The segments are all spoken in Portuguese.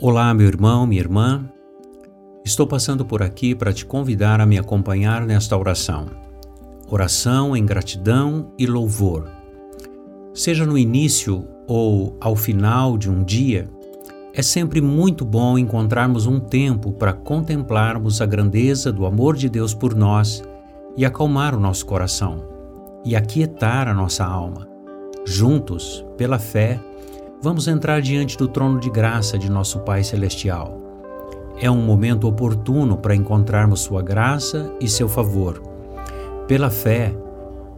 Olá, meu irmão, minha irmã. Estou passando por aqui para te convidar a me acompanhar nesta oração. Oração em gratidão e louvor. Seja no início ou ao final de um dia, é sempre muito bom encontrarmos um tempo para contemplarmos a grandeza do amor de Deus por nós e acalmar o nosso coração e aquietar a nossa alma. Juntos, pela fé, vamos entrar diante do trono de graça de nosso Pai Celestial. É um momento oportuno para encontrarmos Sua graça e seu favor. Pela fé,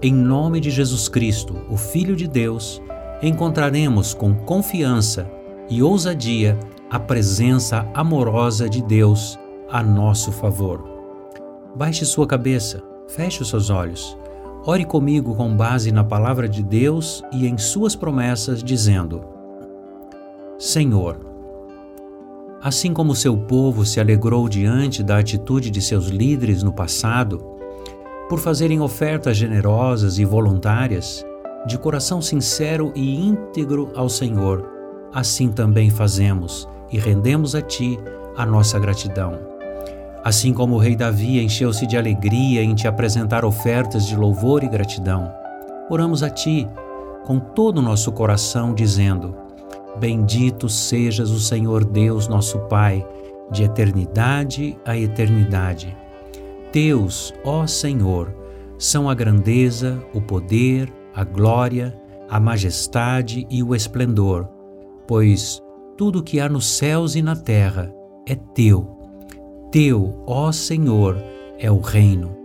em nome de Jesus Cristo, o Filho de Deus, encontraremos com confiança e ousadia a presença amorosa de Deus a nosso favor. Baixe sua cabeça, feche os seus olhos. Ore comigo com base na palavra de Deus e em suas promessas, dizendo: Senhor, assim como seu povo se alegrou diante da atitude de seus líderes no passado, por fazerem ofertas generosas e voluntárias, de coração sincero e íntegro ao Senhor, assim também fazemos e rendemos a Ti a nossa gratidão. Assim como o rei Davi encheu-se de alegria em te apresentar ofertas de louvor e gratidão, oramos a Ti com todo o nosso coração, dizendo: Bendito sejas o Senhor Deus, nosso Pai, de eternidade a eternidade. Teus, ó Senhor, são a grandeza, o poder, a glória, a majestade e o esplendor, pois tudo que há nos céus e na terra é teu. Teu, ó Senhor, é o reino.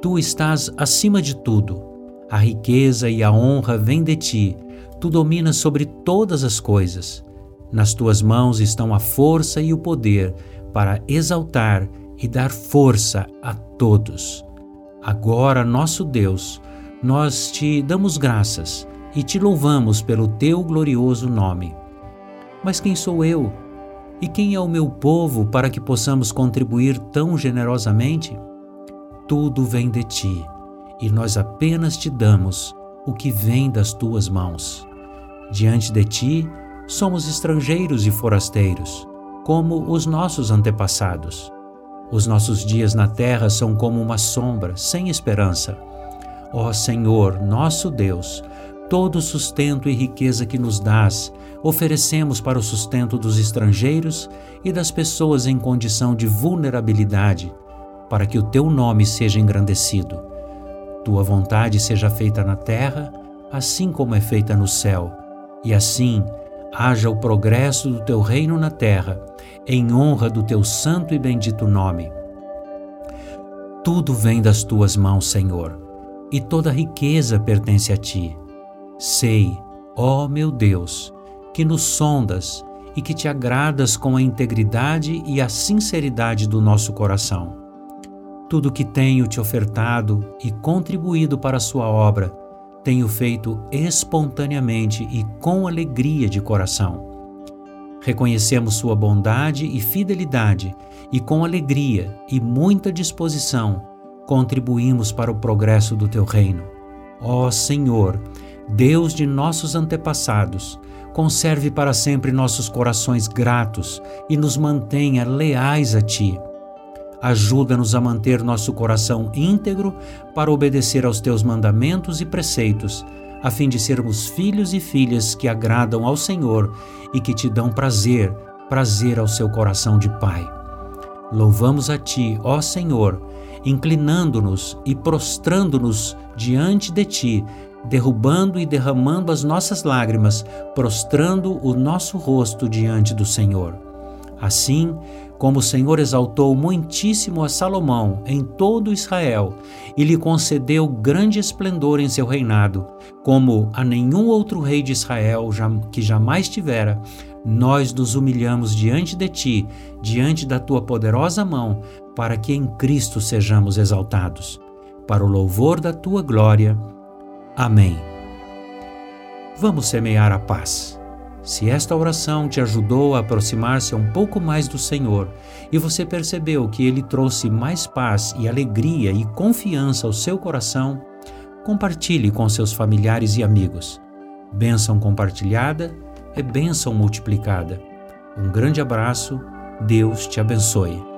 Tu estás acima de tudo. A riqueza e a honra vêm de ti Tu dominas sobre todas as coisas. Nas tuas mãos estão a força e o poder para exaltar e dar força a todos. Agora, nosso Deus, nós te damos graças e te louvamos pelo teu glorioso nome. Mas quem sou eu? E quem é o meu povo para que possamos contribuir tão generosamente? Tudo vem de ti, e nós apenas te damos o que vem das tuas mãos. Diante de ti, somos estrangeiros e forasteiros, como os nossos antepassados. Os nossos dias na terra são como uma sombra, sem esperança. Ó Senhor, nosso Deus, todo sustento e riqueza que nos dás, oferecemos para o sustento dos estrangeiros e das pessoas em condição de vulnerabilidade, para que o teu nome seja engrandecido. Tua vontade seja feita na terra, assim como é feita no céu e assim haja o progresso do teu reino na terra, em honra do teu santo e bendito nome. Tudo vem das tuas mãos, Senhor, e toda riqueza pertence a ti. Sei, ó meu Deus, que nos sondas e que te agradas com a integridade e a sinceridade do nosso coração. Tudo que tenho te ofertado e contribuído para a sua obra, tenho feito espontaneamente e com alegria de coração. Reconhecemos Sua bondade e fidelidade e, com alegria e muita disposição, contribuímos para o progresso do Teu reino. Ó Senhor, Deus de nossos antepassados, conserve para sempre nossos corações gratos e nos mantenha leais a Ti Ajuda-nos a manter nosso coração íntegro para obedecer aos teus mandamentos e preceitos, a fim de sermos filhos e filhas que agradam ao Senhor e que te dão prazer, prazer ao seu coração de Pai. Louvamos a Ti, ó Senhor, inclinando-nos e prostrando-nos diante de Ti, derrubando e derramando as nossas lágrimas, prostrando o nosso rosto diante do Senhor. Assim, como o Senhor exaltou muitíssimo a Salomão em todo Israel e lhe concedeu grande esplendor em seu reinado, como a nenhum outro rei de Israel que jamais tivera, nós nos humilhamos diante de ti, diante da tua poderosa mão, para que em Cristo sejamos exaltados. Para o louvor da tua glória. Amém. Vamos semear a paz. Se esta oração te ajudou a aproximar-se um pouco mais do Senhor e você percebeu que ele trouxe mais paz e alegria e confiança ao seu coração, compartilhe com seus familiares e amigos. Bênção compartilhada é bênção multiplicada. Um grande abraço, Deus te abençoe.